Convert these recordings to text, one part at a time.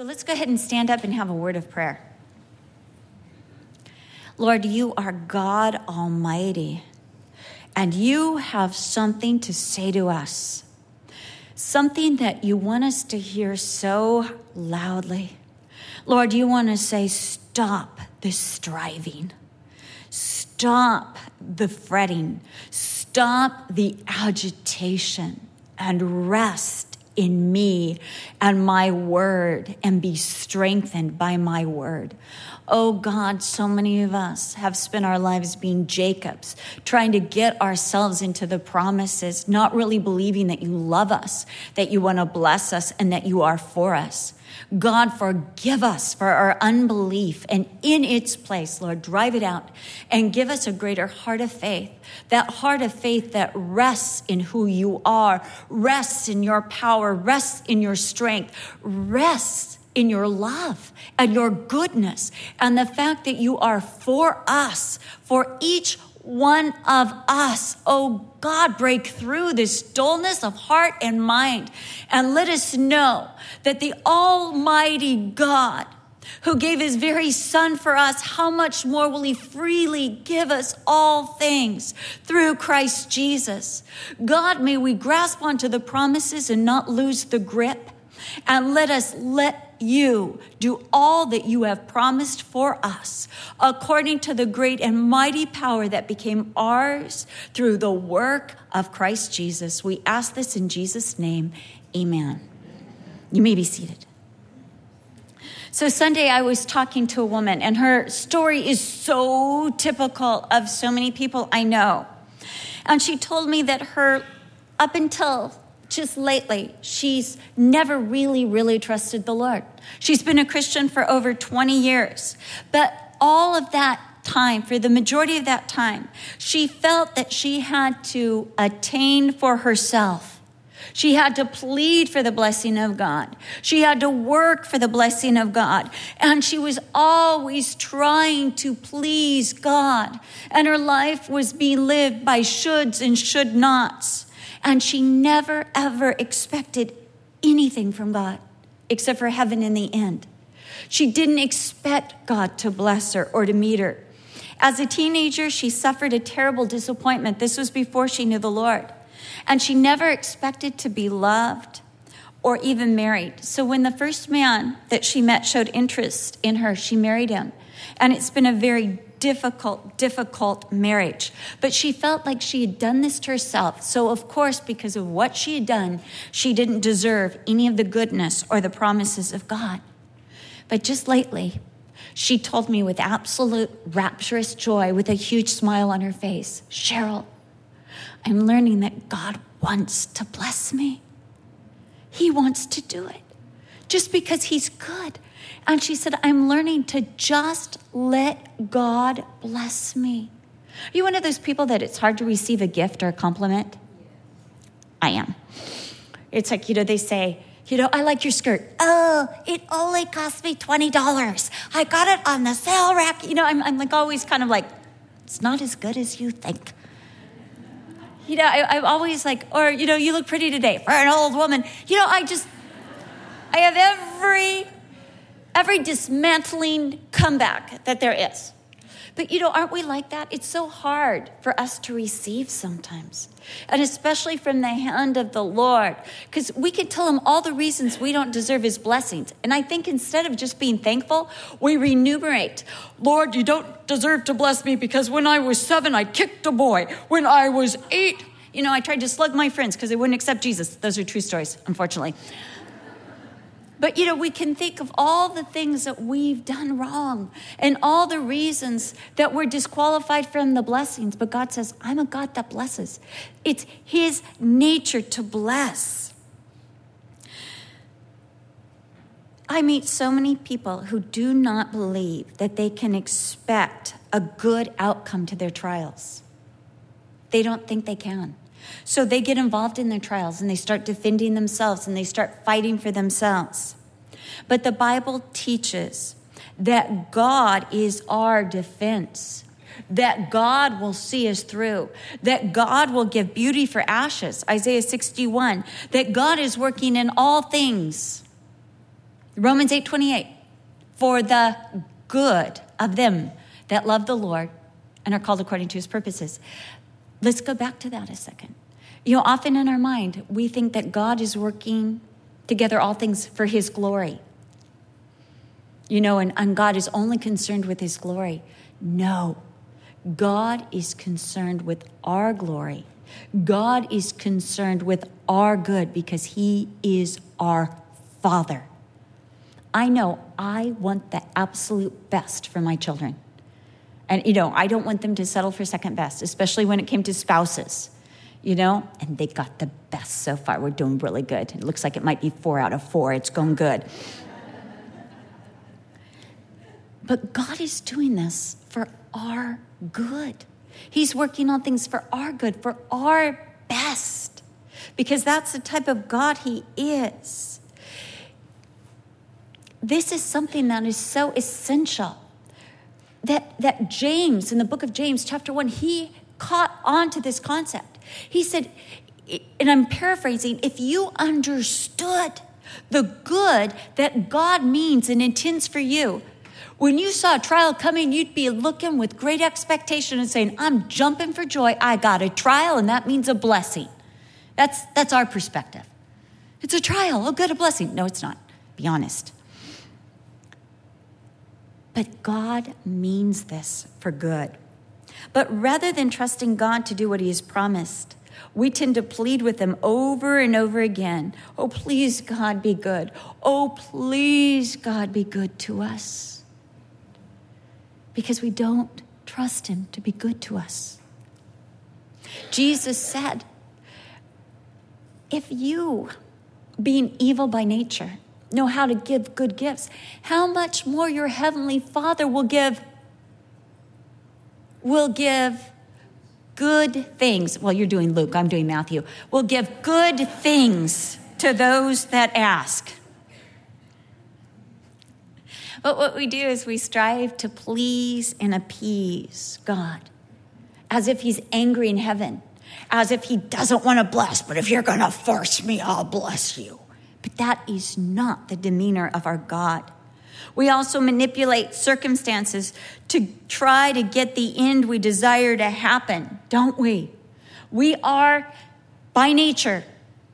So let's go ahead and stand up and have a word of prayer. Lord, you are God Almighty, and you have something to say to us, something that you want us to hear so loudly. Lord, you want to say, Stop the striving, stop the fretting, stop the agitation, and rest in me and my word and be strengthened by my word. Oh God, so many of us have spent our lives being Jacobs, trying to get ourselves into the promises, not really believing that you love us, that you want to bless us, and that you are for us. God, forgive us for our unbelief. And in its place, Lord, drive it out and give us a greater heart of faith. That heart of faith that rests in who you are, rests in your power, rests in your strength, rests in your love and your goodness and the fact that you are for us, for each one of us. Oh God, break through this dullness of heart and mind and let us know that the Almighty God who gave his very son for us, how much more will he freely give us all things through Christ Jesus? God, may we grasp onto the promises and not lose the grip. And let us let you do all that you have promised for us, according to the great and mighty power that became ours through the work of Christ Jesus. We ask this in Jesus' name. Amen. You may be seated. So, Sunday, I was talking to a woman, and her story is so typical of so many people I know. And she told me that her, up until just lately, she's never really, really trusted the Lord. She's been a Christian for over 20 years. But all of that time, for the majority of that time, she felt that she had to attain for herself. She had to plead for the blessing of God. She had to work for the blessing of God. And she was always trying to please God. And her life was being lived by shoulds and should nots. And she never, ever expected anything from God except for heaven in the end. She didn't expect God to bless her or to meet her. As a teenager, she suffered a terrible disappointment. This was before she knew the Lord. And she never expected to be loved or even married. So when the first man that she met showed interest in her, she married him. And it's been a very difficult, difficult marriage. But she felt like she had done this to herself. So, of course, because of what she had done, she didn't deserve any of the goodness or the promises of God. But just lately, she told me with absolute rapturous joy, with a huge smile on her face, Cheryl, I'm learning that God wants to bless me. He wants to do it just because He's good. And she said, I'm learning to just let God bless me. Are you one of those people that it's hard to receive a gift or a compliment? I am. It's like, you know, they say, you know, I like your skirt. Oh, it only cost me $20. I got it on the sale rack. You know, I'm, I'm like always kind of like, it's not as good as you think. You know, I, I'm always like, or, you know, you look pretty today for an old woman. You know, I just, I have every every dismantling comeback that there is. But you know, aren't we like that? It's so hard for us to receive sometimes, and especially from the hand of the Lord, because we can tell Him all the reasons we don't deserve His blessings. And I think instead of just being thankful, we remunerate Lord, you don't deserve to bless me because when I was seven, I kicked a boy. When I was eight, you know, I tried to slug my friends because they wouldn't accept Jesus. Those are true stories, unfortunately. But you know, we can think of all the things that we've done wrong and all the reasons that we're disqualified from the blessings. But God says, I'm a God that blesses. It's His nature to bless. I meet so many people who do not believe that they can expect a good outcome to their trials. They don't think they can. So they get involved in their trials and they start defending themselves and they start fighting for themselves. But the Bible teaches that God is our defense, that God will see us through, that God will give beauty for ashes, Isaiah 61, that God is working in all things Romans 8 28. For the good of them that love the Lord and are called according to his purposes. Let's go back to that a second. You know, often in our mind, we think that God is working together all things for his glory. You know, and, and God is only concerned with his glory. No, God is concerned with our glory. God is concerned with our good because he is our Father. I know I want the absolute best for my children. And, you know, I don't want them to settle for second best, especially when it came to spouses, you know? And they got the best so far. We're doing really good. It looks like it might be four out of four. It's going good. but God is doing this for our good. He's working on things for our good, for our best, because that's the type of God He is. This is something that is so essential that, that James, in the book of James, chapter one, he caught on to this concept. He said, and I'm paraphrasing, if you understood the good that God means and intends for you, when you saw a trial coming, you'd be looking with great expectation and saying, I'm jumping for joy. I got a trial, and that means a blessing. That's, that's our perspective. It's a trial. Oh, good, a blessing. No, it's not. Be honest. But God means this for good. But rather than trusting God to do what He has promised, we tend to plead with Him over and over again. Oh, please, God, be good. Oh, please, God, be good to us. Because we don't trust Him to be good to us. Jesus said, if you, being evil by nature, know how to give good gifts, how much more your heavenly Father will give will give good things. Well, you're doing Luke, I'm doing Matthew. Will give good things to those that ask. But what we do is we strive to please and appease God as if He's angry in heaven, as if He doesn't want to bless, but if you're going to force me, I'll bless you. But that is not the demeanor of our God. We also manipulate circumstances to try to get the end we desire to happen, don't we? We are, by nature,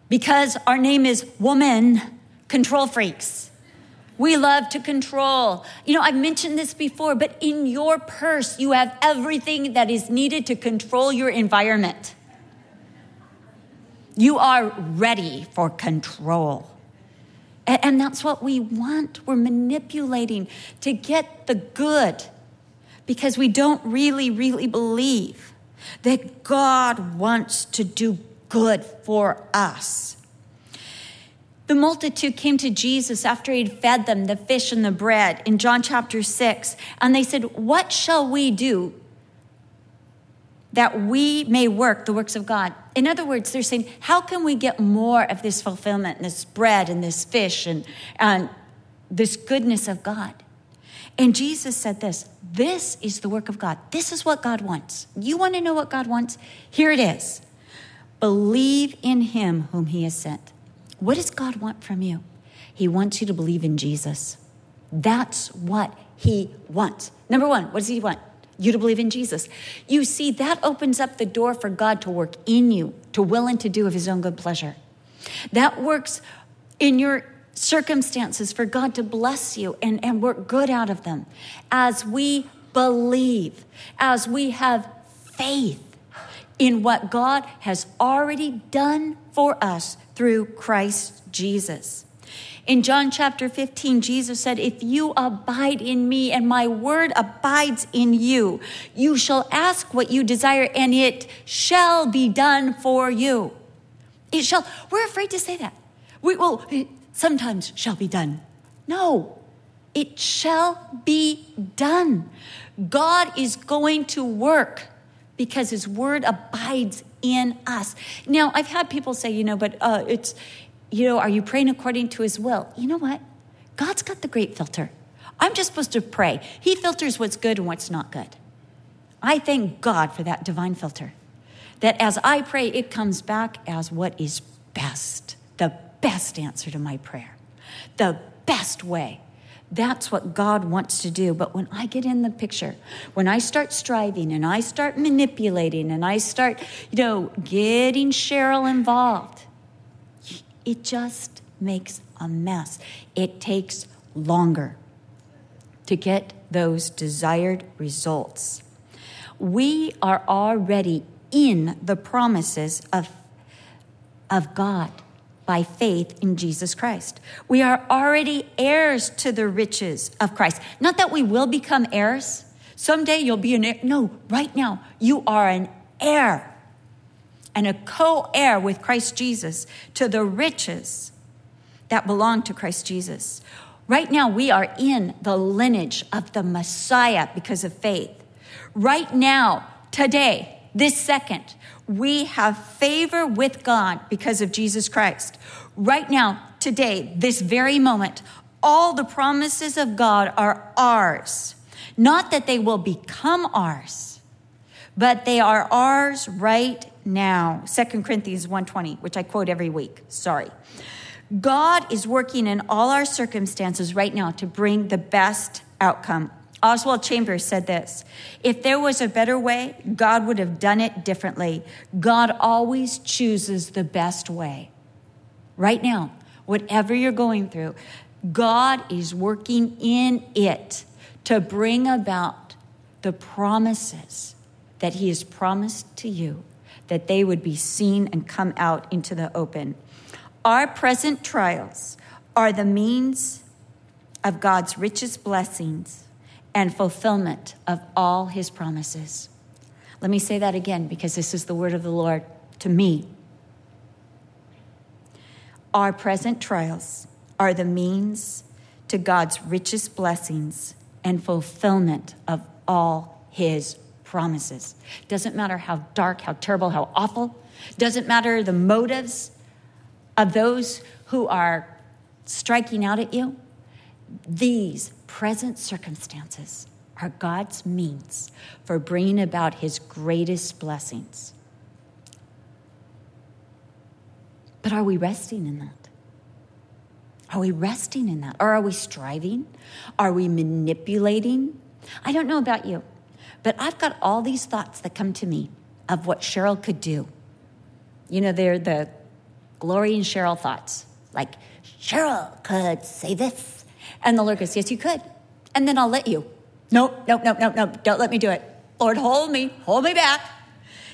because our name is woman, control freaks. We love to control. You know, I've mentioned this before, but in your purse, you have everything that is needed to control your environment. You are ready for control. And that's what we want. We're manipulating to get the good because we don't really, really believe that God wants to do good for us. The multitude came to Jesus after he'd fed them the fish and the bread in John chapter 6, and they said, What shall we do that we may work the works of God. In other words, they're saying, how can we get more of this fulfillment, and this bread and this fish and, and this goodness of God? And Jesus said this this is the work of God. This is what God wants. You want to know what God wants? Here it is believe in him whom he has sent. What does God want from you? He wants you to believe in Jesus. That's what he wants. Number one, what does he want? You to believe in Jesus. You see, that opens up the door for God to work in you, to will and to do of his own good pleasure. That works in your circumstances for God to bless you and, and work good out of them as we believe, as we have faith in what God has already done for us through Christ Jesus. In John chapter 15, Jesus said, If you abide in me and my word abides in you, you shall ask what you desire and it shall be done for you. It shall, we're afraid to say that. We will, sometimes shall be done. No, it shall be done. God is going to work because his word abides in us. Now, I've had people say, you know, but uh, it's you know, are you praying according to his will? You know what? God's got the great filter. I'm just supposed to pray. He filters what's good and what's not good. I thank God for that divine filter. That as I pray, it comes back as what is best, the best answer to my prayer, the best way. That's what God wants to do. But when I get in the picture, when I start striving and I start manipulating and I start, you know, getting Cheryl involved, it just makes a mess. It takes longer to get those desired results. We are already in the promises of, of God by faith in Jesus Christ. We are already heirs to the riches of Christ. Not that we will become heirs. Someday you'll be an heir. No, right now, you are an heir and a co heir with Christ Jesus to the riches that belong to Christ Jesus. Right now, we are in the lineage of the Messiah because of faith. Right now, today, this second, we have favor with God because of Jesus Christ. Right now, today, this very moment, all the promises of God are ours. Not that they will become ours, but they are ours right now. 2 Corinthians 1:20, which I quote every week. Sorry. God is working in all our circumstances right now to bring the best outcome. Oswald Chambers said this If there was a better way, God would have done it differently. God always chooses the best way. Right now, whatever you're going through, God is working in it to bring about the promises that He has promised to you, that they would be seen and come out into the open. Our present trials are the means of God's richest blessings and fulfillment of all his promises. Let me say that again because this is the word of the Lord to me. Our present trials are the means to God's richest blessings and fulfillment of all his promises. Doesn't matter how dark, how terrible, how awful. Doesn't matter the motives of those who are striking out at you. These present circumstances are God's means for bringing about his greatest blessings. But are we resting in that? Are we resting in that? Or are we striving? Are we manipulating? I don't know about you, but I've got all these thoughts that come to me of what Cheryl could do. You know, they're the Glory and Cheryl thoughts, like, Cheryl could say this and the Lord goes, Yes, you could. And then I'll let you. Nope, nope, nope, nope, nope. Don't let me do it. Lord, hold me, hold me back.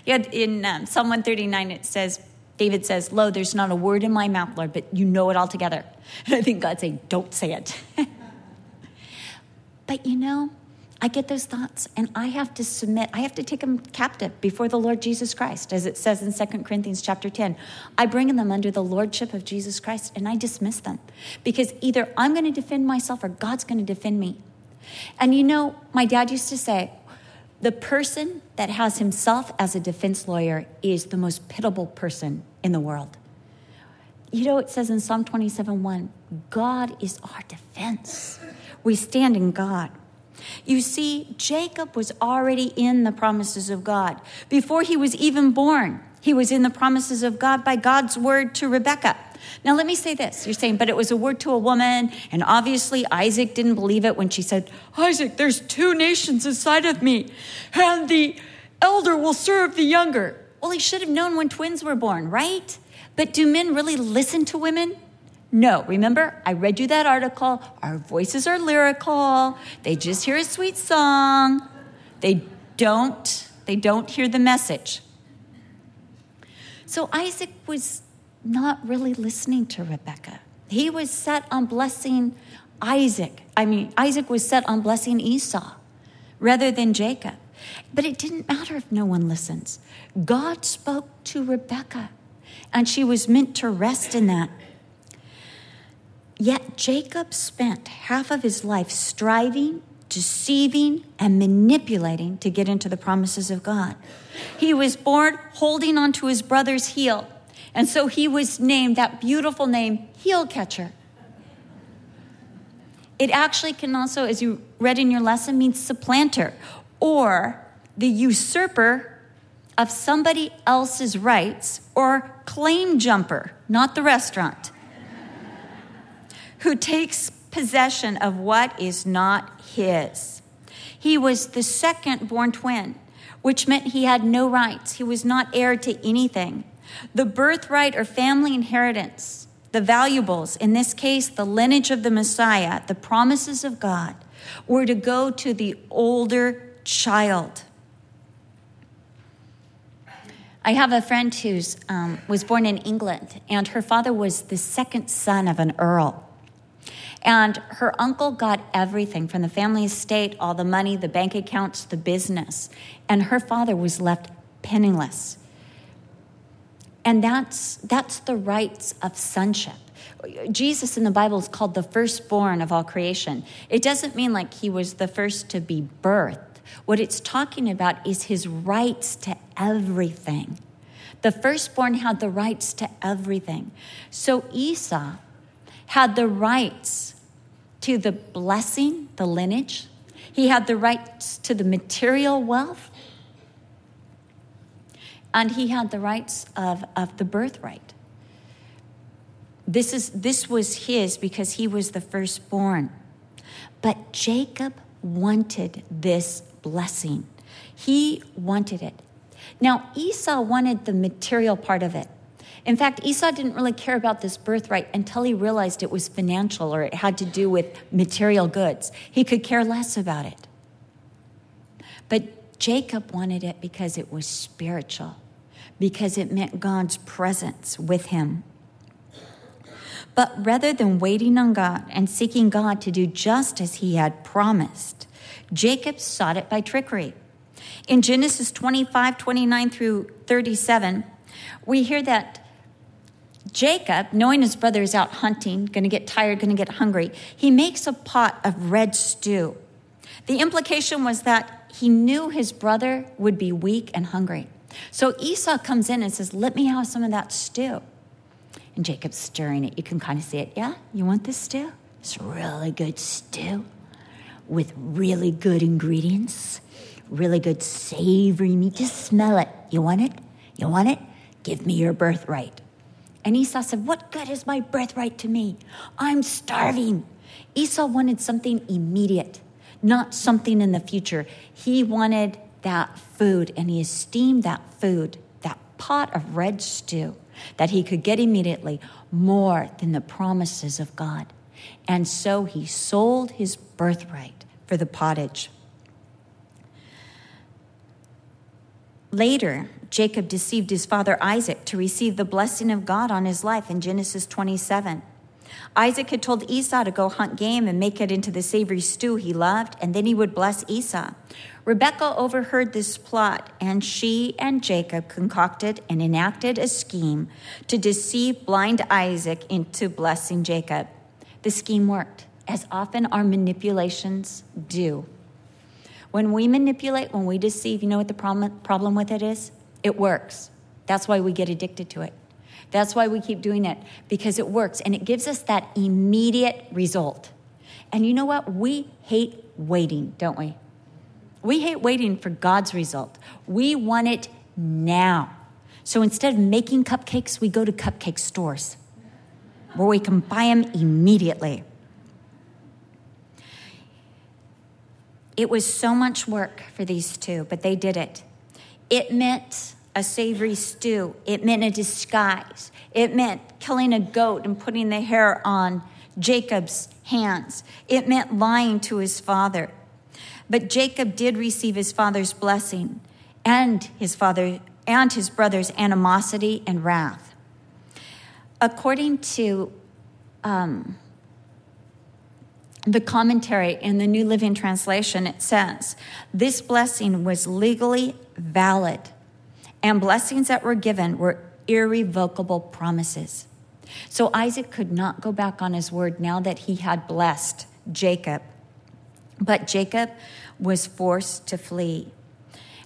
Yeah, in um, Psalm 139, it says, David says, Lo, there's not a word in my mouth, Lord, but you know it all together. And I think God's saying, Don't say it. but you know, I get those thoughts and I have to submit. I have to take them captive before the Lord Jesus Christ, as it says in 2 Corinthians chapter 10. I bring them under the lordship of Jesus Christ and I dismiss them because either I'm going to defend myself or God's going to defend me. And you know, my dad used to say, the person that has himself as a defense lawyer is the most pitiable person in the world. You know, it says in Psalm 27 1, God is our defense. We stand in God. You see, Jacob was already in the promises of God. Before he was even born, he was in the promises of God by God's word to Rebekah. Now, let me say this. You're saying, but it was a word to a woman, and obviously Isaac didn't believe it when she said, Isaac, there's two nations inside of me, and the elder will serve the younger. Well, he should have known when twins were born, right? But do men really listen to women? No, remember, I read you that article. Our voices are lyrical. They just hear a sweet song. They don't they don't hear the message. So Isaac was not really listening to Rebecca. He was set on blessing Isaac. I mean, Isaac was set on blessing Esau rather than Jacob. But it didn't matter if no one listens. God spoke to Rebecca, and she was meant to rest in that. Yet Jacob spent half of his life striving, deceiving, and manipulating to get into the promises of God. He was born holding onto his brother's heel, and so he was named that beautiful name, Heel Catcher. It actually can also, as you read in your lesson, mean supplanter or the usurper of somebody else's rights or claim jumper, not the restaurant who takes possession of what is not his. He was the second born twin, which meant he had no rights. He was not heir to anything. The birthright or family inheritance, the valuables, in this case, the lineage of the Messiah, the promises of God, were to go to the older child. I have a friend who um, was born in England, and her father was the second son of an earl. And her uncle got everything from the family estate, all the money, the bank accounts, the business. And her father was left penniless. And that's, that's the rights of sonship. Jesus in the Bible is called the firstborn of all creation. It doesn't mean like he was the first to be birthed. What it's talking about is his rights to everything. The firstborn had the rights to everything. So Esau had the rights to the blessing, the lineage. He had the rights to the material wealth. And he had the rights of, of the birthright. This, is, this was his because he was the firstborn. But Jacob wanted this blessing. He wanted it. Now, Esau wanted the material part of it. In fact, Esau didn't really care about this birthright until he realized it was financial or it had to do with material goods. He could care less about it. But Jacob wanted it because it was spiritual, because it meant God's presence with him. But rather than waiting on God and seeking God to do just as he had promised, Jacob sought it by trickery. In Genesis 25, 29 through 37, we hear that Jacob, knowing his brother is out hunting, going to get tired, going to get hungry, he makes a pot of red stew. The implication was that he knew his brother would be weak and hungry. So Esau comes in and says, Let me have some of that stew. And Jacob's stirring it. You can kind of see it. Yeah, you want this stew? It's really good stew with really good ingredients, really good savory meat. Just smell it. You want it? You want it? Give me your birthright. And Esau said, What good is my birthright to me? I'm starving. Esau wanted something immediate, not something in the future. He wanted that food, and he esteemed that food, that pot of red stew that he could get immediately, more than the promises of God. And so he sold his birthright for the pottage. Later, Jacob deceived his father Isaac to receive the blessing of God on his life in Genesis 27. Isaac had told Esau to go hunt game and make it into the savory stew he loved, and then he would bless Esau. Rebekah overheard this plot, and she and Jacob concocted and enacted a scheme to deceive blind Isaac into blessing Jacob. The scheme worked, as often our manipulations do. When we manipulate, when we deceive, you know what the problem, problem with it is? It works. That's why we get addicted to it. That's why we keep doing it because it works and it gives us that immediate result. And you know what? We hate waiting, don't we? We hate waiting for God's result. We want it now. So instead of making cupcakes, we go to cupcake stores where we can buy them immediately. It was so much work for these two, but they did it. It meant a savory stew, it meant a disguise, it meant killing a goat and putting the hair on Jacob's hands, it meant lying to his father. But Jacob did receive his father's blessing and his father and his brother's animosity and wrath. According to um, the commentary in the New Living Translation, it says, This blessing was legally valid, and blessings that were given were irrevocable promises. So Isaac could not go back on his word now that he had blessed Jacob. But Jacob was forced to flee.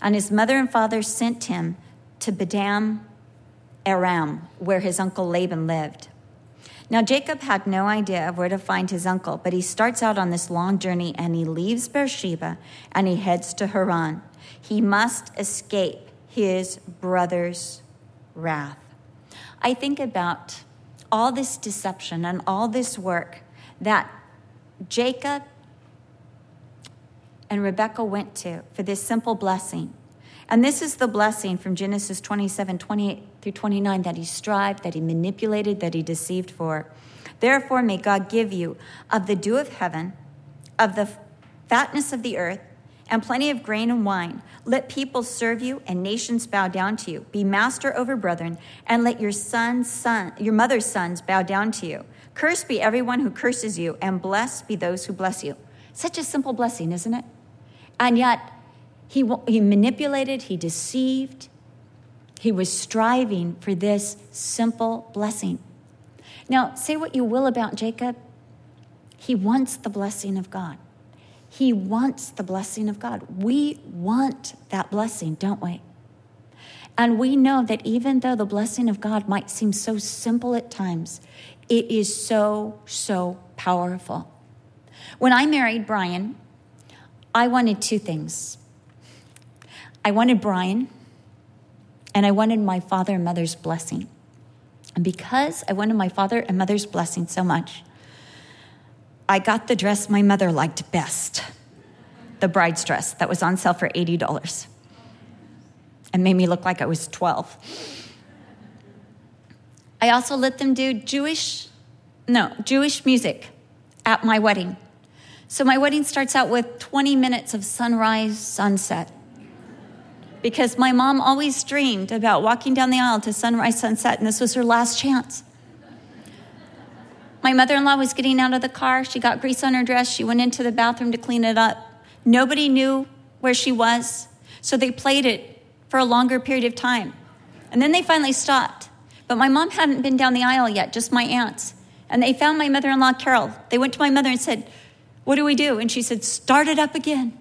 And his mother and father sent him to Paddan Aram, where his uncle Laban lived. Now, Jacob had no idea of where to find his uncle, but he starts out on this long journey and he leaves Beersheba and he heads to Haran. He must escape his brother's wrath. I think about all this deception and all this work that Jacob and Rebekah went to for this simple blessing. And this is the blessing from Genesis 27 28 through 29 that he strived, that he manipulated, that he deceived for. Therefore, may God give you of the dew of heaven, of the fatness of the earth, and plenty of grain and wine. Let people serve you and nations bow down to you. Be master over brethren, and let your sons, son, your mother's sons bow down to you. Cursed be everyone who curses you, and blessed be those who bless you. Such a simple blessing, isn't it? And yet, he, he manipulated, he deceived, he was striving for this simple blessing. Now, say what you will about Jacob, he wants the blessing of God. He wants the blessing of God. We want that blessing, don't we? And we know that even though the blessing of God might seem so simple at times, it is so, so powerful. When I married Brian, I wanted two things I wanted Brian, and I wanted my father and mother's blessing. And because I wanted my father and mother's blessing so much, I got the dress my mother liked best the bride's dress that was on sale for $80 and made me look like I was 12. I also let them do Jewish, no, Jewish music at my wedding. So my wedding starts out with 20 minutes of sunrise, sunset. Because my mom always dreamed about walking down the aisle to sunrise, sunset, and this was her last chance. My mother in law was getting out of the car. She got grease on her dress. She went into the bathroom to clean it up. Nobody knew where she was, so they played it for a longer period of time. And then they finally stopped. But my mom hadn't been down the aisle yet, just my aunts. And they found my mother in law, Carol. They went to my mother and said, what do we do? And she said, Start it up again.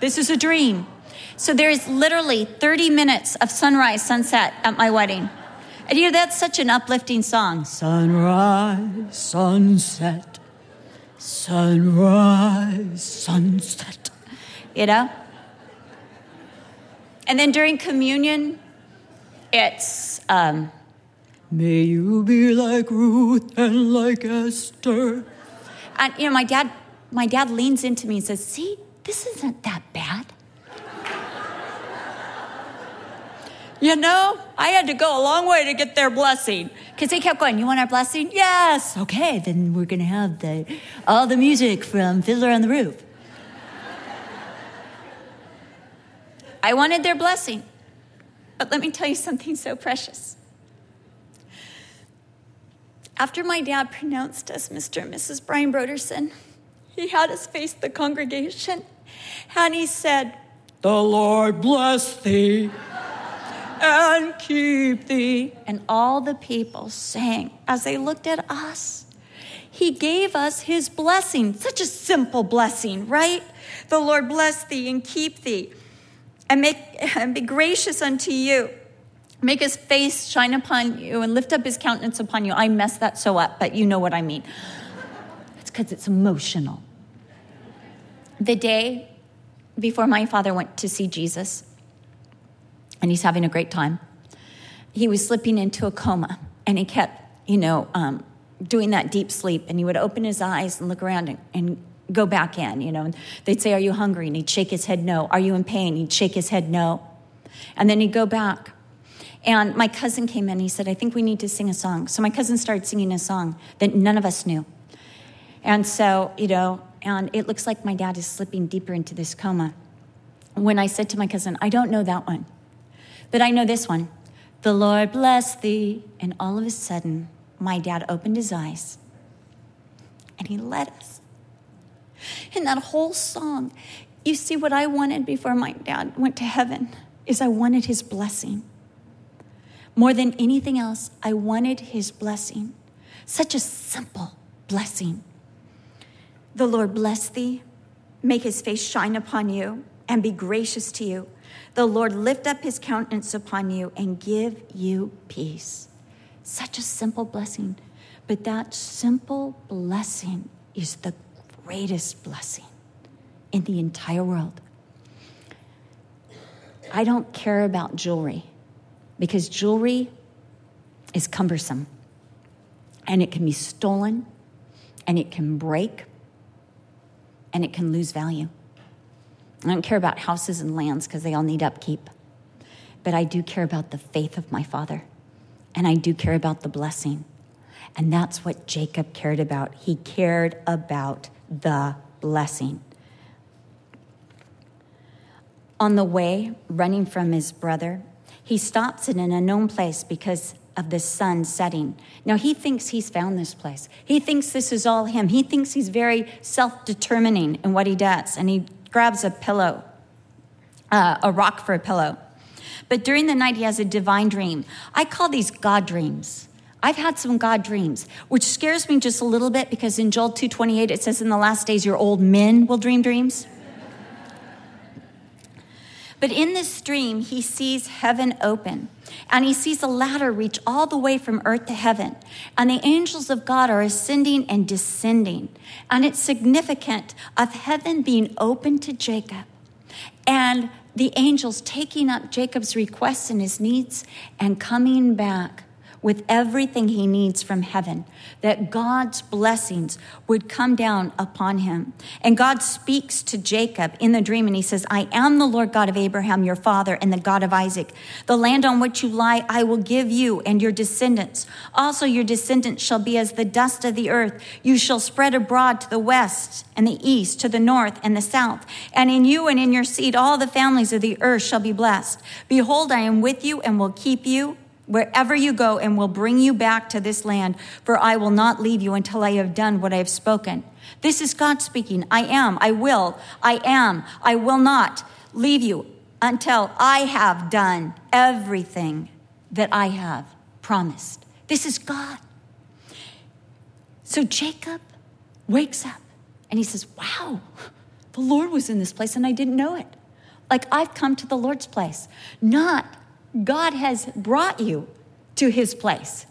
This is a dream. So there is literally 30 minutes of sunrise, sunset at my wedding. And you know, that's such an uplifting song. Sunrise, sunset, sunrise, sunset. You know? And then during communion, it's, um, May you be like Ruth and like Esther. And, you know, my dad my dad leans into me and says, See, this isn't that bad. You know, I had to go a long way to get their blessing because they kept going, You want our blessing? Yes. Okay, then we're going to have the, all the music from Fiddler on the Roof. I wanted their blessing. But let me tell you something so precious. After my dad pronounced us Mr. and Mrs. Brian Brodersen, he had us face the congregation and he said, The Lord bless thee and keep thee. And all the people sang as they looked at us. He gave us his blessing, such a simple blessing, right? The Lord bless thee and keep thee and make and be gracious unto you. Make his face shine upon you and lift up his countenance upon you. I messed that so up, but you know what I mean. It's because it's emotional. The day before my father went to see Jesus, and he's having a great time, he was slipping into a coma, and he kept, you know, um, doing that deep sleep, and he would open his eyes and look around and, and go back in, you know. And they'd say, Are you hungry? And he'd shake his head, No. Are you in pain? He'd shake his head, No. And then he'd go back. And my cousin came in. He said, I think we need to sing a song. So my cousin started singing a song that none of us knew. And so, you know, and it looks like my dad is slipping deeper into this coma. When I said to my cousin, I don't know that one, but I know this one. The Lord bless thee. And all of a sudden, my dad opened his eyes and he led us. In that whole song, you see what I wanted before my dad went to heaven is I wanted his blessing. More than anything else, I wanted his blessing. Such a simple blessing. The Lord bless thee, make his face shine upon you, and be gracious to you. The Lord lift up his countenance upon you and give you peace. Such a simple blessing, but that simple blessing is the greatest blessing in the entire world. I don't care about jewelry because jewelry is cumbersome and it can be stolen and it can break and it can lose value. I don't care about houses and lands because they all need upkeep. But I do care about the faith of my father, and I do care about the blessing. And that's what Jacob cared about. He cared about the blessing. On the way, running from his brother, he stops in an unknown place because of the sun setting. Now, he thinks he's found this place. He thinks this is all him. He thinks he's very self determining in what he does. And he grabs a pillow, uh, a rock for a pillow. But during the night, he has a divine dream. I call these God dreams. I've had some God dreams, which scares me just a little bit because in Joel 2:28 it says in the last days your old men will dream dreams. But in this dream, he sees heaven open and he sees a ladder reach all the way from earth to heaven. And the angels of God are ascending and descending. And it's significant of heaven being open to Jacob and the angels taking up Jacob's requests and his needs and coming back with everything he needs from heaven, that God's blessings would come down upon him. And God speaks to Jacob in the dream and he says, I am the Lord God of Abraham, your father, and the God of Isaac. The land on which you lie, I will give you and your descendants. Also, your descendants shall be as the dust of the earth. You shall spread abroad to the west and the east, to the north and the south. And in you and in your seed, all the families of the earth shall be blessed. Behold, I am with you and will keep you wherever you go and will bring you back to this land, for I will not leave you until I have done what I have spoken. This is God speaking. I am, I will, I am, I will not leave you until I have done everything that I have promised. This is God. So Jacob wakes up and he says, Wow, the Lord was in this place and I didn't know it. Like I've come to the Lord's place, not God has brought you to his place.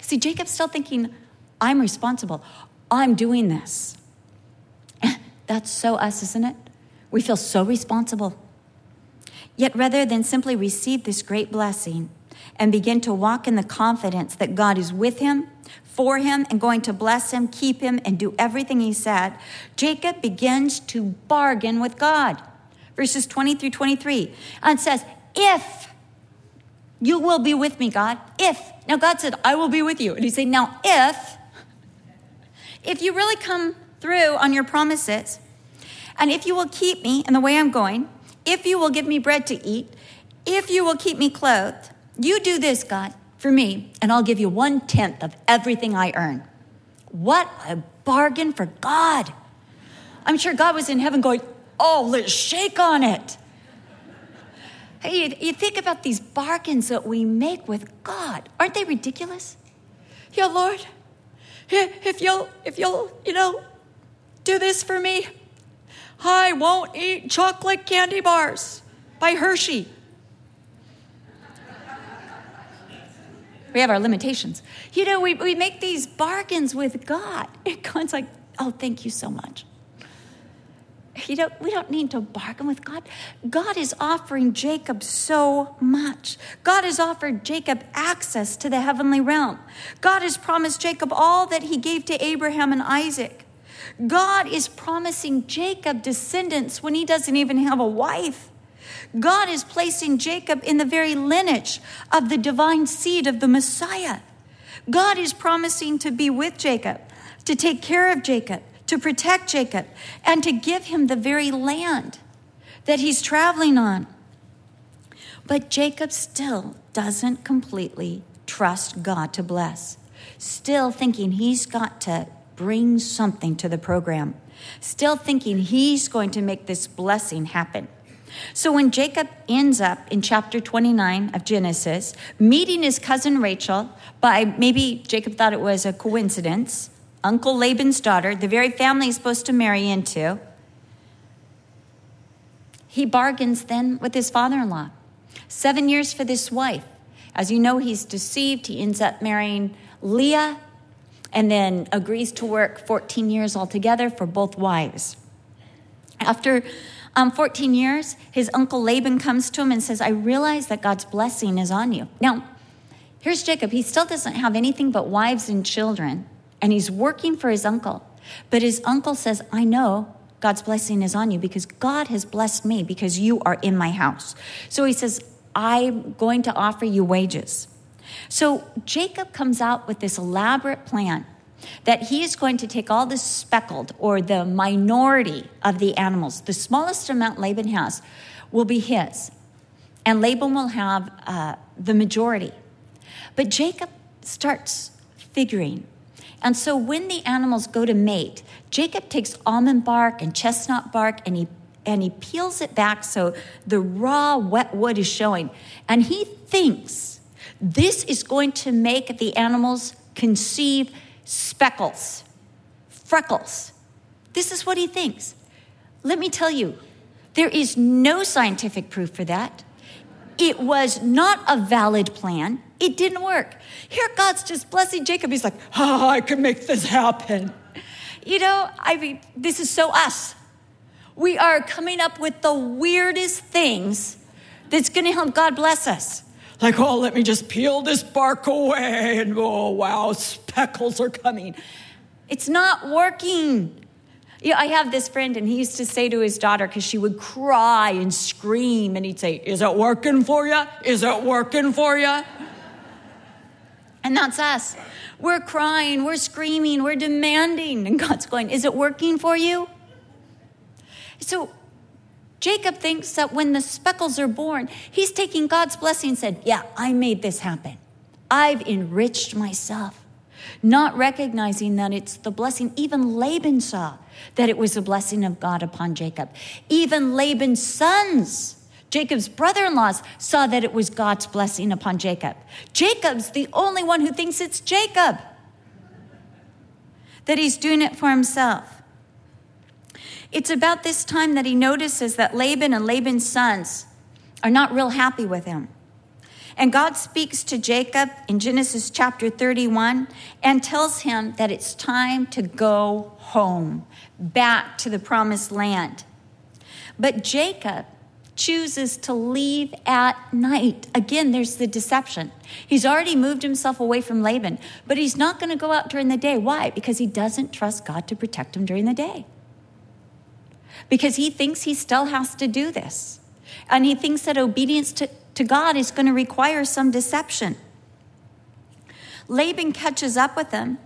See, Jacob's still thinking, I'm responsible. I'm doing this. That's so us, isn't it? We feel so responsible. Yet rather than simply receive this great blessing and begin to walk in the confidence that God is with him, for him, and going to bless him, keep him, and do everything he said, Jacob begins to bargain with God. Verses 20 through 23. And says, If you will be with me, God. If. Now, God said, I will be with you. And He said, Now, if, if you really come through on your promises, and if you will keep me in the way I'm going, if you will give me bread to eat, if you will keep me clothed, you do this, God, for me, and I'll give you one tenth of everything I earn. What a bargain for God. I'm sure God was in heaven going, Oh, let's shake on it. Hey, you think about these bargains that we make with God. Aren't they ridiculous? Yeah, Lord, if you'll, if you'll, you know, do this for me, I won't eat chocolate candy bars by Hershey. we have our limitations. You know, we, we make these bargains with God. God's like, oh, thank you so much. You know, we don't need to bargain with God. God is offering Jacob so much. God has offered Jacob access to the heavenly realm. God has promised Jacob all that he gave to Abraham and Isaac. God is promising Jacob descendants when he doesn't even have a wife. God is placing Jacob in the very lineage of the divine seed of the Messiah. God is promising to be with Jacob, to take care of Jacob, to protect Jacob and to give him the very land that he's traveling on. But Jacob still doesn't completely trust God to bless, still thinking he's got to bring something to the program, still thinking he's going to make this blessing happen. So when Jacob ends up in chapter 29 of Genesis, meeting his cousin Rachel, by maybe Jacob thought it was a coincidence, Uncle Laban's daughter, the very family he's supposed to marry into. He bargains then with his father in law. Seven years for this wife. As you know, he's deceived. He ends up marrying Leah and then agrees to work 14 years altogether for both wives. After um, 14 years, his uncle Laban comes to him and says, I realize that God's blessing is on you. Now, here's Jacob. He still doesn't have anything but wives and children and he's working for his uncle. But his uncle says, I know God's blessing is on you because God has blessed me because you are in my house. So he says, I'm going to offer you wages. So Jacob comes out with this elaborate plan that he is going to take all the speckled or the minority of the animals, the smallest amount Laban has will be his. And Laban will have uh, the majority. But Jacob starts figuring. And so when the animals go to mate, Jacob takes almond bark and chestnut bark and he and he peels it back so the raw wet wood is showing. And he thinks this is going to make the animals conceive speckles, freckles. This is what he thinks. Let me tell you, there is no scientific proof for that. It was not a valid plan. It didn't work. Here, God's just blessing Jacob. He's like, oh, I can make this happen. You know, I mean, this is so us. We are coming up with the weirdest things that's going to help God bless us. Like, oh, let me just peel this bark away, and oh, wow, speckles are coming. It's not working. Yeah, I have this friend, and he used to say to his daughter, because she would cry and scream, and he'd say, Is it working for you? Is it working for you? And that's us. We're crying, we're screaming, we're demanding. And God's going, Is it working for you? So Jacob thinks that when the speckles are born, he's taking God's blessing and said, Yeah, I made this happen. I've enriched myself. Not recognizing that it's the blessing. Even Laban saw that it was a blessing of God upon Jacob. Even Laban's sons, Jacob's brother in laws, saw that it was God's blessing upon Jacob. Jacob's the only one who thinks it's Jacob, that he's doing it for himself. It's about this time that he notices that Laban and Laban's sons are not real happy with him. And God speaks to Jacob in Genesis chapter 31 and tells him that it's time to go home, back to the promised land. But Jacob chooses to leave at night. Again, there's the deception. He's already moved himself away from Laban, but he's not going to go out during the day. Why? Because he doesn't trust God to protect him during the day because he thinks he still has to do this. And he thinks that obedience to, to God is going to require some deception. Laban catches up with him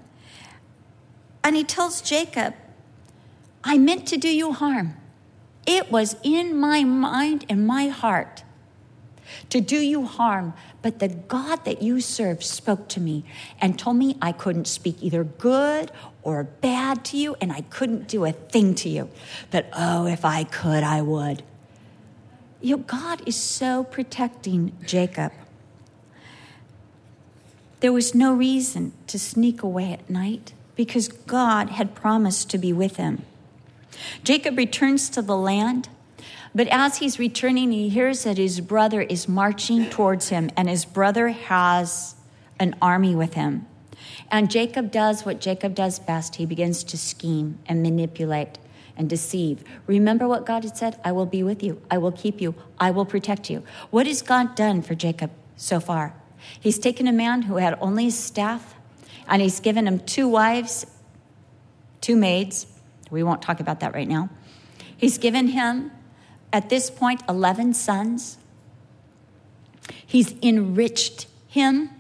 and he tells Jacob, I meant to do you harm. It was in my mind and my heart to do you harm, but the God that you serve spoke to me and told me I couldn't speak either good or bad to you, and I couldn't do a thing to you. But oh, if I could, I would. You know, God is so protecting Jacob. There was no reason to sneak away at night because God had promised to be with him. Jacob returns to the land, but as he's returning, he hears that his brother is marching towards him, and his brother has an army with him. And Jacob does what Jacob does best. He begins to scheme and manipulate and deceive. Remember what God had said? I will be with you. I will keep you. I will protect you. What has God done for Jacob so far? He's taken a man who had only his staff and he's given him two wives, two maids. We won't talk about that right now. He's given him, at this point, 11 sons. He's enriched him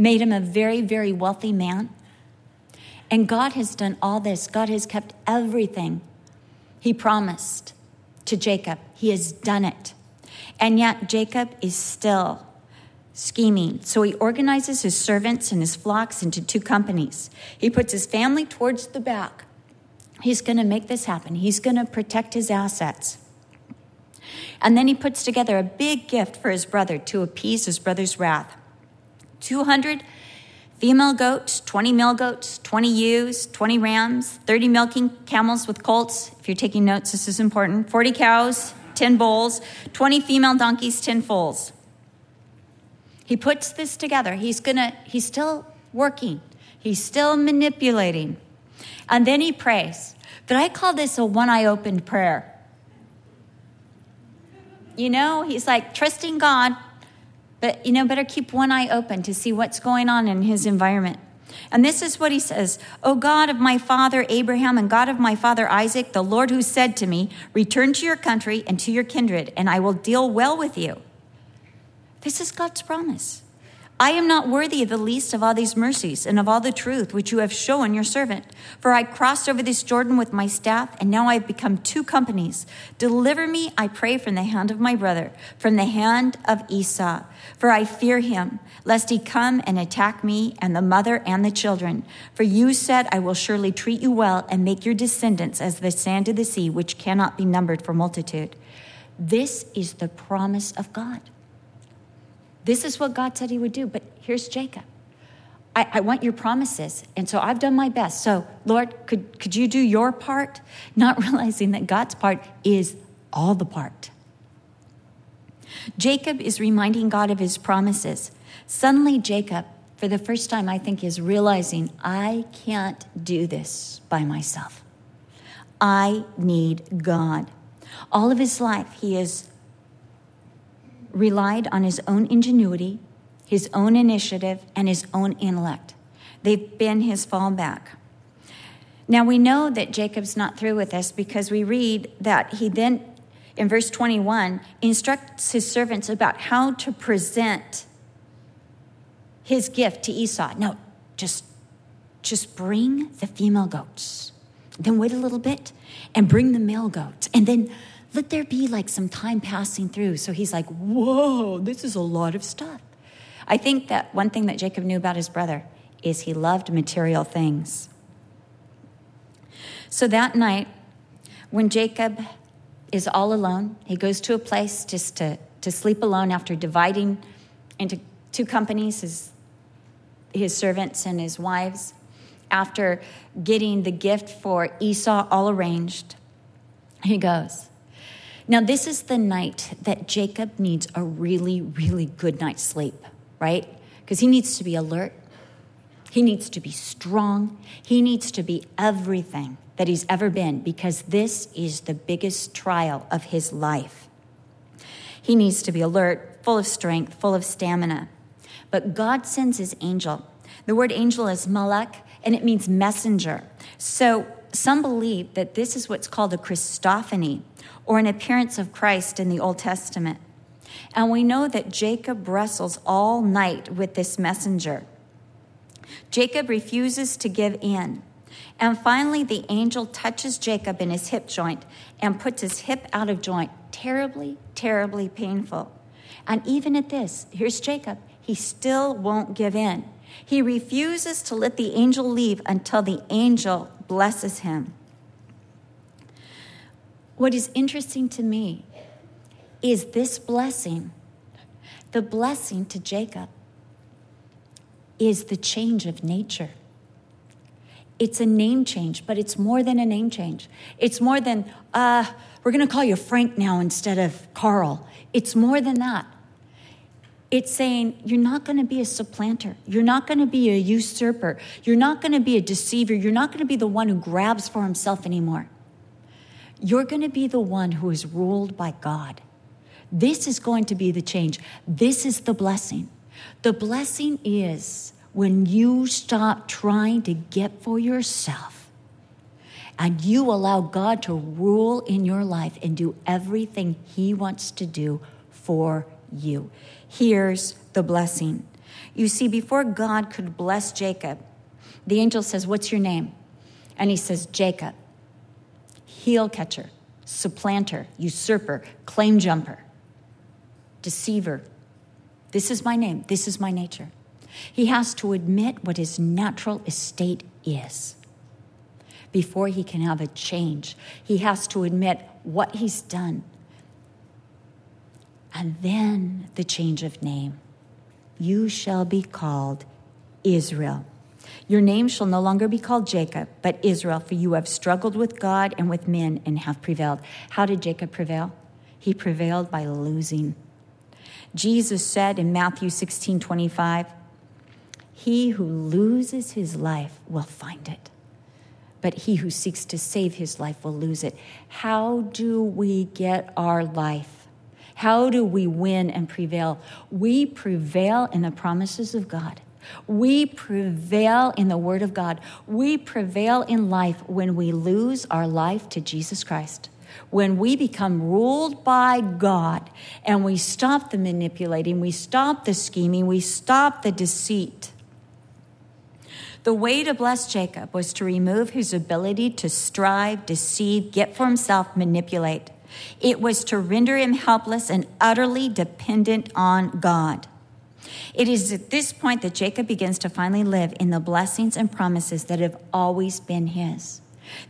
made him a very, very wealthy man. And God has done all this. God has kept everything he promised to Jacob. He has done it. And yet, Jacob is still scheming. So he organizes his servants and his flocks into two companies. He puts his family towards the back. He's going to make this happen, he's going to protect his assets. And then he puts together a big gift for his brother to appease his brother's wrath. 200 female goats, 20 male goats, 20 ewes, 20 rams, 30 milking camels with colts. If you're taking notes, this is important. 40 cows, 10 bulls, 20 female donkeys, 10 foals. He puts this together. He's gonna, he's still working. He's still manipulating. And then he prays. But I call this a one eye opened prayer. You know, he's like trusting God but, you know, better keep one eye open to see what's going on in his environment. And this is what he says O God of my father Abraham and God of my father Isaac, the Lord who said to me, Return to your country and to your kindred, and I will deal well with you. This is God's promise. I am not worthy of the least of all these mercies and of all the truth which you have shown your servant. For I crossed over this Jordan with my staff, and now I have become two companies. Deliver me, I pray, from the hand of my brother, from the hand of Esau. For I fear him, lest he come and attack me and the mother and the children. For you said, I will surely treat you well and make your descendants as the sand of the sea, which cannot be numbered for multitude. This is the promise of God. This is what God said he would do, but here's Jacob. I, I, want your promises. And so I've done my best. So, Lord, could, could you do your part? Not realizing that God's part is all the part. Jacob is reminding God of his promises. Suddenly, Jacob, for the first time, I think, is realizing I can't do this by myself. I need God. All of his life, he is relied on his own ingenuity, his own initiative, and his own intellect. They've been his fallback. Now we know that Jacob's not through with us because we read that he then, in verse 21, instructs his servants about how to present his gift to Esau. No, just, just bring the female goats. Then wait a little bit and bring the male goats. And then let there be like some time passing through. So he's like, whoa, this is a lot of stuff. I think that one thing that Jacob knew about his brother is he loved material things. So that night, when Jacob is all alone, he goes to a place just to, to sleep alone after dividing into two companies his, his servants and his wives, after getting the gift for Esau all arranged. He goes, now, this is the night that Jacob needs a really, really good night's sleep, right? Because he needs to be alert. He needs to be strong. He needs to be everything that he's ever been because this is the biggest trial of his life. He needs to be alert, full of strength, full of stamina. But God sends his angel. The word angel is malak, and it means messenger. So some believe that this is what's called a Christophany, or an appearance of Christ in the Old Testament. And we know that Jacob wrestles all night with this messenger. Jacob refuses to give in. And finally, the angel touches Jacob in his hip joint and puts his hip out of joint. Terribly, terribly painful. And even at this, here's Jacob. He still won't give in. He refuses to let the angel leave until the angel blesses him. What is interesting to me is this blessing, the blessing to Jacob, is the change of nature. It's a name change, but it's more than a name change. It's more than, uh, we're going to call you Frank now instead of Carl. It's more than that. It's saying you're not going to be a supplanter. You're not going to be a usurper. You're not going to be a deceiver. You're not going to be the one who grabs for himself anymore. You're going to be the one who is ruled by God. This is going to be the change. This is the blessing. The blessing is when you stop trying to get for yourself and you allow God to rule in your life and do everything He wants to do for you. Here's the blessing. You see, before God could bless Jacob, the angel says, What's your name? And he says, Jacob heel catcher, supplanter, usurper, claim jumper, deceiver. This is my name. This is my nature. He has to admit what his natural estate is before he can have a change. He has to admit what he's done. And then the change of name. You shall be called Israel. Your name shall no longer be called Jacob, but Israel, for you have struggled with God and with men and have prevailed. How did Jacob prevail? He prevailed by losing. Jesus said in Matthew 16 25, He who loses his life will find it, but he who seeks to save his life will lose it. How do we get our life? How do we win and prevail? We prevail in the promises of God. We prevail in the Word of God. We prevail in life when we lose our life to Jesus Christ. When we become ruled by God and we stop the manipulating, we stop the scheming, we stop the deceit. The way to bless Jacob was to remove his ability to strive, deceive, get for himself, manipulate. It was to render him helpless and utterly dependent on God. It is at this point that Jacob begins to finally live in the blessings and promises that have always been his.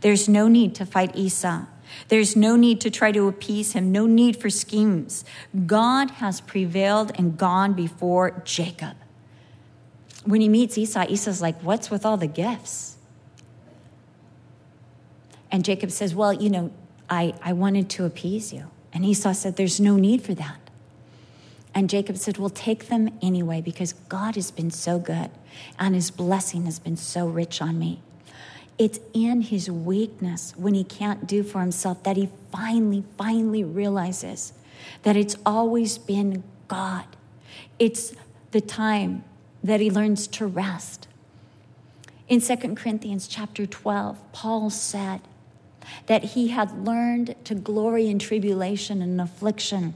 There's no need to fight Esau. There's no need to try to appease him, no need for schemes. God has prevailed and gone before Jacob. When he meets Esau, Esau's like, What's with all the gifts? And Jacob says, Well, you know, I, I wanted to appease you. And Esau said, There's no need for that. And Jacob said, Well, take them anyway because God has been so good and his blessing has been so rich on me. It's in his weakness when he can't do for himself that he finally, finally realizes that it's always been God. It's the time that he learns to rest. In 2 Corinthians chapter 12, Paul said, that he had learned to glory in tribulation and affliction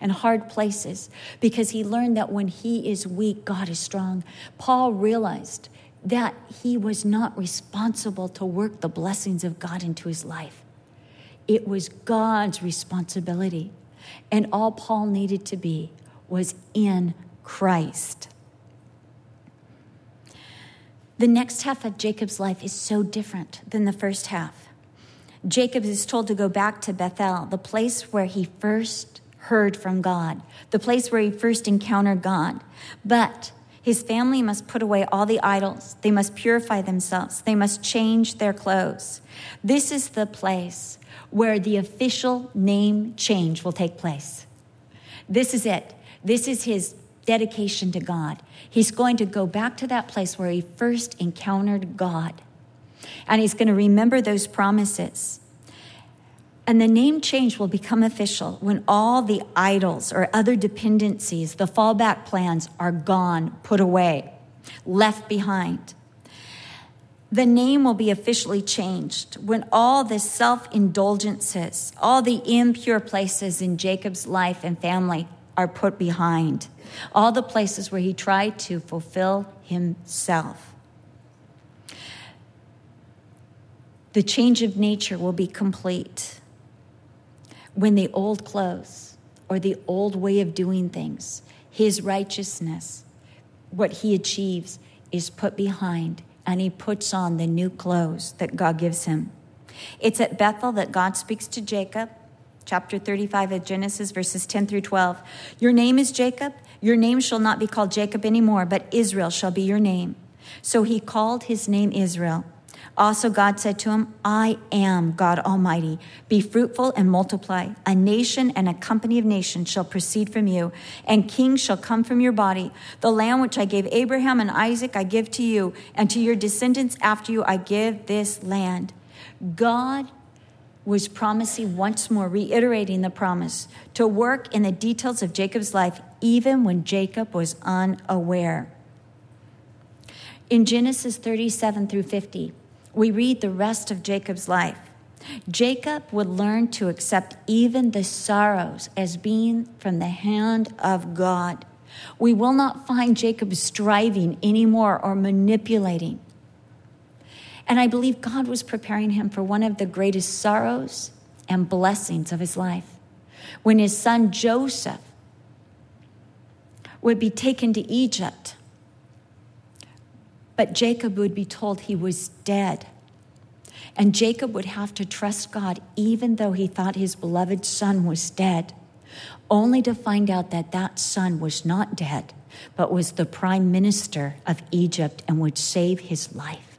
and hard places because he learned that when he is weak, God is strong. Paul realized that he was not responsible to work the blessings of God into his life. It was God's responsibility. And all Paul needed to be was in Christ. The next half of Jacob's life is so different than the first half. Jacob is told to go back to Bethel, the place where he first heard from God, the place where he first encountered God. But his family must put away all the idols. They must purify themselves. They must change their clothes. This is the place where the official name change will take place. This is it. This is his dedication to God. He's going to go back to that place where he first encountered God and he's going to remember those promises. And the name change will become official when all the idols or other dependencies, the fallback plans, are gone, put away, left behind. The name will be officially changed when all the self indulgences, all the impure places in Jacob's life and family are put behind, all the places where he tried to fulfill himself. The change of nature will be complete when the old clothes or the old way of doing things, his righteousness, what he achieves, is put behind and he puts on the new clothes that God gives him. It's at Bethel that God speaks to Jacob, chapter 35 of Genesis, verses 10 through 12. Your name is Jacob. Your name shall not be called Jacob anymore, but Israel shall be your name. So he called his name Israel. Also, God said to him, I am God Almighty. Be fruitful and multiply. A nation and a company of nations shall proceed from you, and kings shall come from your body. The land which I gave Abraham and Isaac I give to you, and to your descendants after you I give this land. God was promising once more, reiterating the promise to work in the details of Jacob's life, even when Jacob was unaware. In Genesis 37 through 50, we read the rest of Jacob's life. Jacob would learn to accept even the sorrows as being from the hand of God. We will not find Jacob striving anymore or manipulating. And I believe God was preparing him for one of the greatest sorrows and blessings of his life. When his son Joseph would be taken to Egypt but Jacob would be told he was dead. And Jacob would have to trust God even though he thought his beloved son was dead, only to find out that that son was not dead, but was the prime minister of Egypt and would save his life.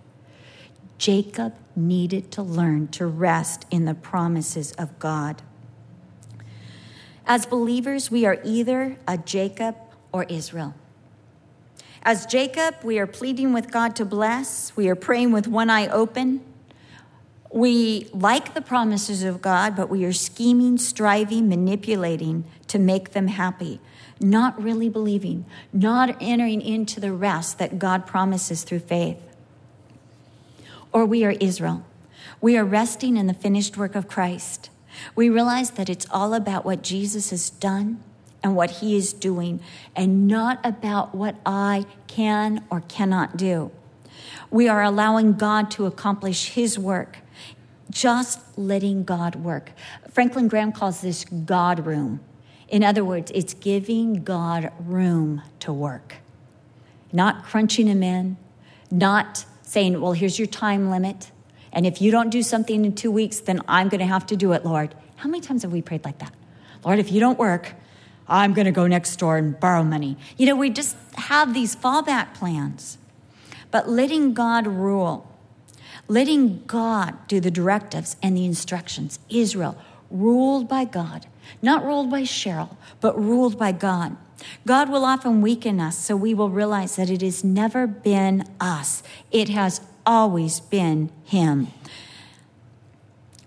Jacob needed to learn to rest in the promises of God. As believers, we are either a Jacob or Israel. As Jacob, we are pleading with God to bless, we are praying with one eye open, We like the promises of God, but we are scheming, striving, manipulating to make them happy, not really believing, not entering into the rest that God promises through faith. Or we are Israel. We are resting in the finished work of Christ. We realize that it's all about what Jesus has done and what he is doing, and not about what I can or cannot do. We are allowing God to accomplish his work, just letting God work. Franklin Graham calls this God room. In other words, it's giving God room to work, not crunching him in, not saying, well, here's your time limit. And if you don't do something in two weeks, then I'm going to have to do it, Lord. How many times have we prayed like that? Lord, if you don't work, I'm going to go next door and borrow money. You know, we just have these fallback plans. But letting God rule, letting God do the directives and the instructions, Israel, ruled by God, not ruled by Cheryl, but ruled by God. God will often weaken us so we will realize that it has never been us, it has always been Him.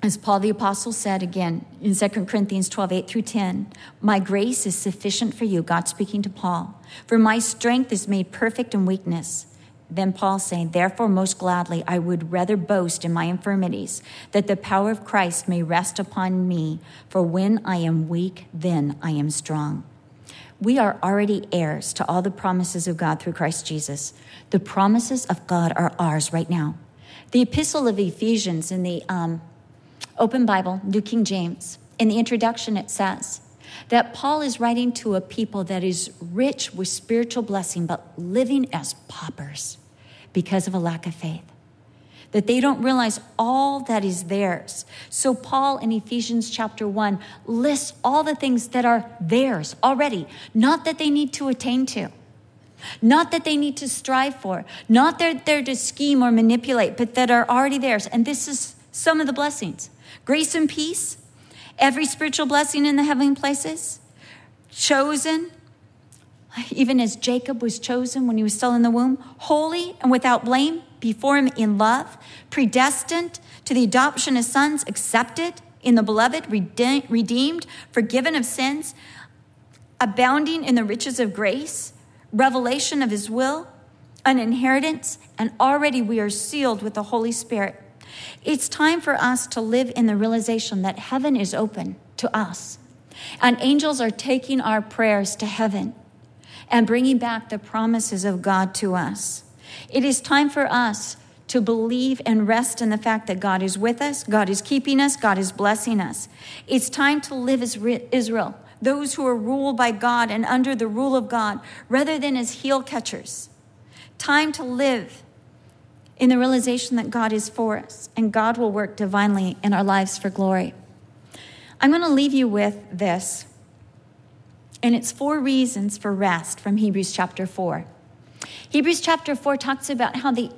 As Paul the Apostle said again in 2 Corinthians 12, 8 through 10, My grace is sufficient for you, God speaking to Paul, for my strength is made perfect in weakness. Then Paul saying, Therefore, most gladly, I would rather boast in my infirmities, that the power of Christ may rest upon me. For when I am weak, then I am strong. We are already heirs to all the promises of God through Christ Jesus. The promises of God are ours right now. The epistle of Ephesians in the um, Open Bible, New King James. In the introduction, it says that Paul is writing to a people that is rich with spiritual blessing, but living as paupers because of a lack of faith. That they don't realize all that is theirs. So, Paul in Ephesians chapter 1 lists all the things that are theirs already, not that they need to attain to, not that they need to strive for, not that they're to scheme or manipulate, but that are already theirs. And this is some of the blessings. Grace and peace, every spiritual blessing in the heavenly places, chosen, even as Jacob was chosen when he was still in the womb, holy and without blame before him in love, predestined to the adoption as sons, accepted in the beloved, redeemed, forgiven of sins, abounding in the riches of grace, revelation of his will, an inheritance, and already we are sealed with the Holy Spirit it's time for us to live in the realization that heaven is open to us, and angels are taking our prayers to heaven and bringing back the promises of God to us. It is time for us to believe and rest in the fact that God is with us, God is keeping us, God is blessing us. It's time to live as Israel, those who are ruled by God and under the rule of God, rather than as heel catchers. Time to live in the realization that God is for us and God will work divinely in our lives for glory. I'm going to leave you with this, and it's four reasons for rest from Hebrews chapter 4. Hebrews chapter 4 talks about how the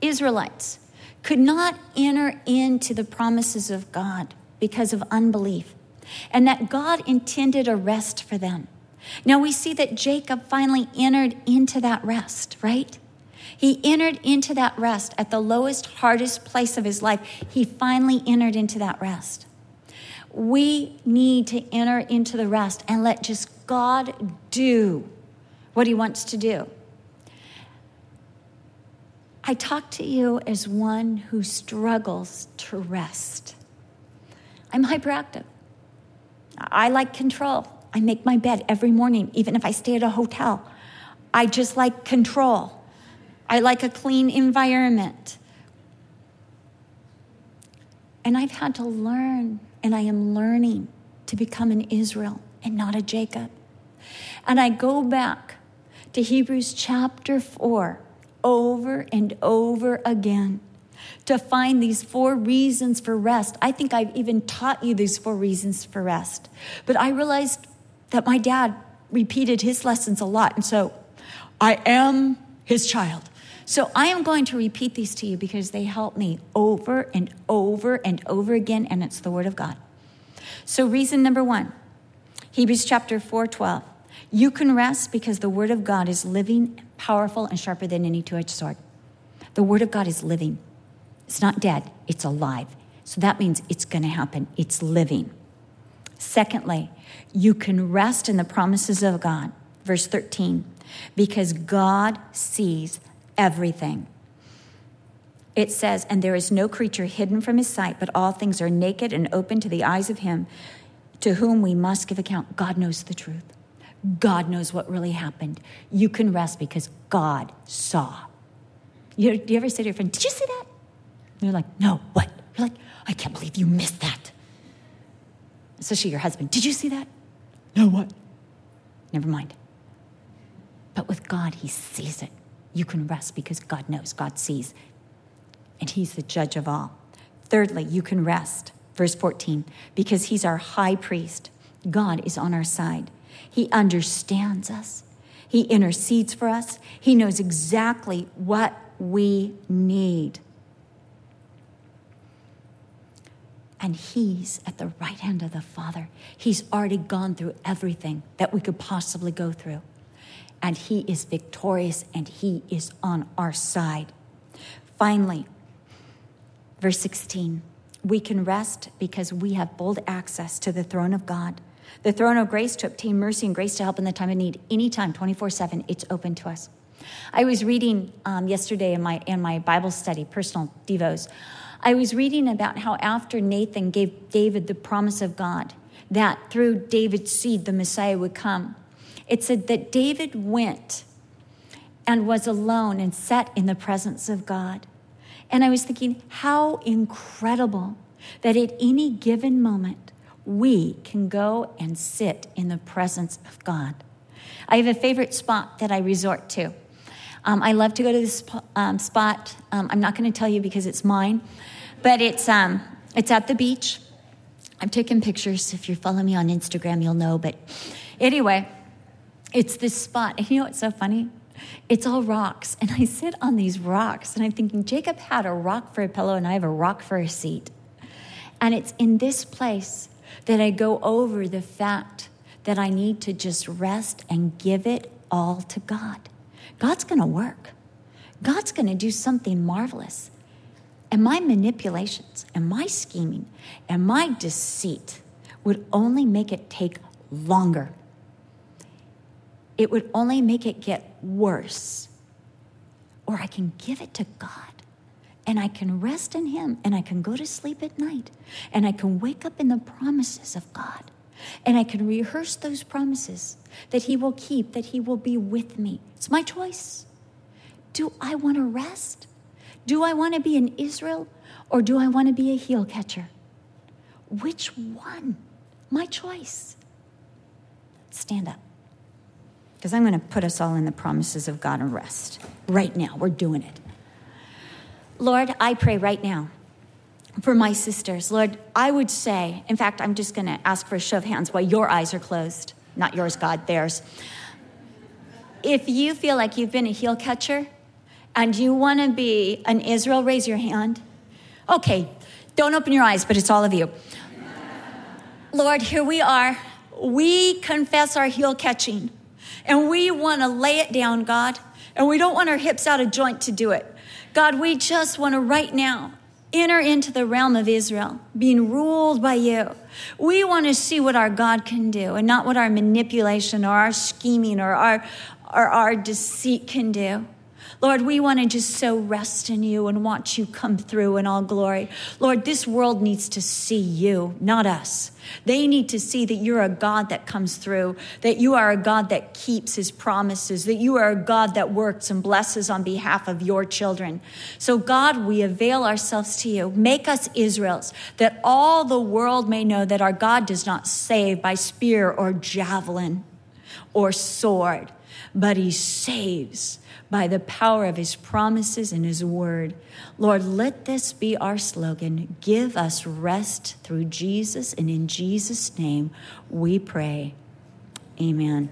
Israelites could not enter into the promises of God because of unbelief, and that God intended a rest for them. Now we see that Jacob finally entered into that rest, right? He entered into that rest at the lowest, hardest place of his life. He finally entered into that rest. We need to enter into the rest and let just God do what he wants to do. I talk to you as one who struggles to rest. I'm hyperactive. I like control. I make my bed every morning, even if I stay at a hotel. I just like control. I like a clean environment. And I've had to learn, and I am learning to become an Israel and not a Jacob. And I go back to Hebrews chapter 4 over and over again to find these four reasons for rest. I think I've even taught you these four reasons for rest. But I realized that my dad repeated his lessons a lot. And so I am his child. So I am going to repeat these to you because they help me over and over and over again, and it's the Word of God. So, reason number one Hebrews chapter 4 12. You can rest because the Word of God is living, powerful, and sharper than any two edged sword. The Word of God is living. It's not dead, it's alive. So that means it's going to happen, it's living. Secondly, you can rest in the promises of God. Verse 13, because God sees everything. It says, And there is no creature hidden from his sight, but all things are naked and open to the eyes of him to whom we must give account. God knows the truth. God knows what really happened. You can rest because God saw. You, do you ever say to your friend, Did you see that? And they're like, No, what? You're like, I can't believe you missed that. Especially your husband, Did you see that? No, what? Never mind. But with God, He sees it. You can rest because God knows, God sees, and He's the judge of all. Thirdly, you can rest, verse 14, because He's our high priest. God is on our side. He understands us, He intercedes for us, He knows exactly what we need. And he's at the right hand of the Father. He's already gone through everything that we could possibly go through. And he is victorious and he is on our side. Finally, verse 16 we can rest because we have bold access to the throne of God, the throne of grace to obtain mercy and grace to help in the time of need. Anytime, 24 7, it's open to us. I was reading um, yesterday in my, in my Bible study, personal devos, I was reading about how after Nathan gave David the promise of God, that through David's seed the Messiah would come, it said that David went and was alone and sat in the presence of God. And I was thinking, how incredible that at any given moment we can go and sit in the presence of God. I have a favorite spot that I resort to. Um, I love to go to this um, spot. Um, I'm not going to tell you because it's mine, but it's um, it's at the beach. I'm taking pictures. If you follow me on Instagram, you'll know. But anyway, it's this spot. And you know what's so funny? It's all rocks. And I sit on these rocks and I'm thinking, Jacob had a rock for a pillow and I have a rock for a seat. And it's in this place that I go over the fact that I need to just rest and give it all to God. God's going to work. God's going to do something marvelous. And my manipulations and my scheming and my deceit would only make it take longer. It would only make it get worse. Or I can give it to God and I can rest in Him and I can go to sleep at night and I can wake up in the promises of God and I can rehearse those promises that He will keep, that He will be with me. It's my choice. Do I want to rest? Do I want to be in Israel or do I want to be a heel catcher? Which one? My choice. Stand up. Because I'm going to put us all in the promises of God and rest. Right now, we're doing it. Lord, I pray right now for my sisters. Lord, I would say, in fact, I'm just going to ask for a show of hands while your eyes are closed. Not yours, God, theirs. If you feel like you've been a heel catcher and you want to be an Israel, raise your hand. Okay, don't open your eyes, but it's all of you. Lord, here we are. We confess our heel catching and we want to lay it down, God, and we don't want our hips out of joint to do it. God, we just want to right now enter into the realm of Israel, being ruled by you. We want to see what our God can do and not what our manipulation or our scheming or our, or our deceit can do. Lord, we want to just so rest in you and watch you come through in all glory. Lord, this world needs to see you, not us. They need to see that you're a God that comes through, that you are a God that keeps his promises, that you are a God that works and blesses on behalf of your children. So, God, we avail ourselves to you. Make us Israels, that all the world may know that our God does not save by spear or javelin or sword, but he saves by the power of his promises and his word. Lord, let this be our slogan. Give us rest through Jesus, and in Jesus' name we pray. Amen.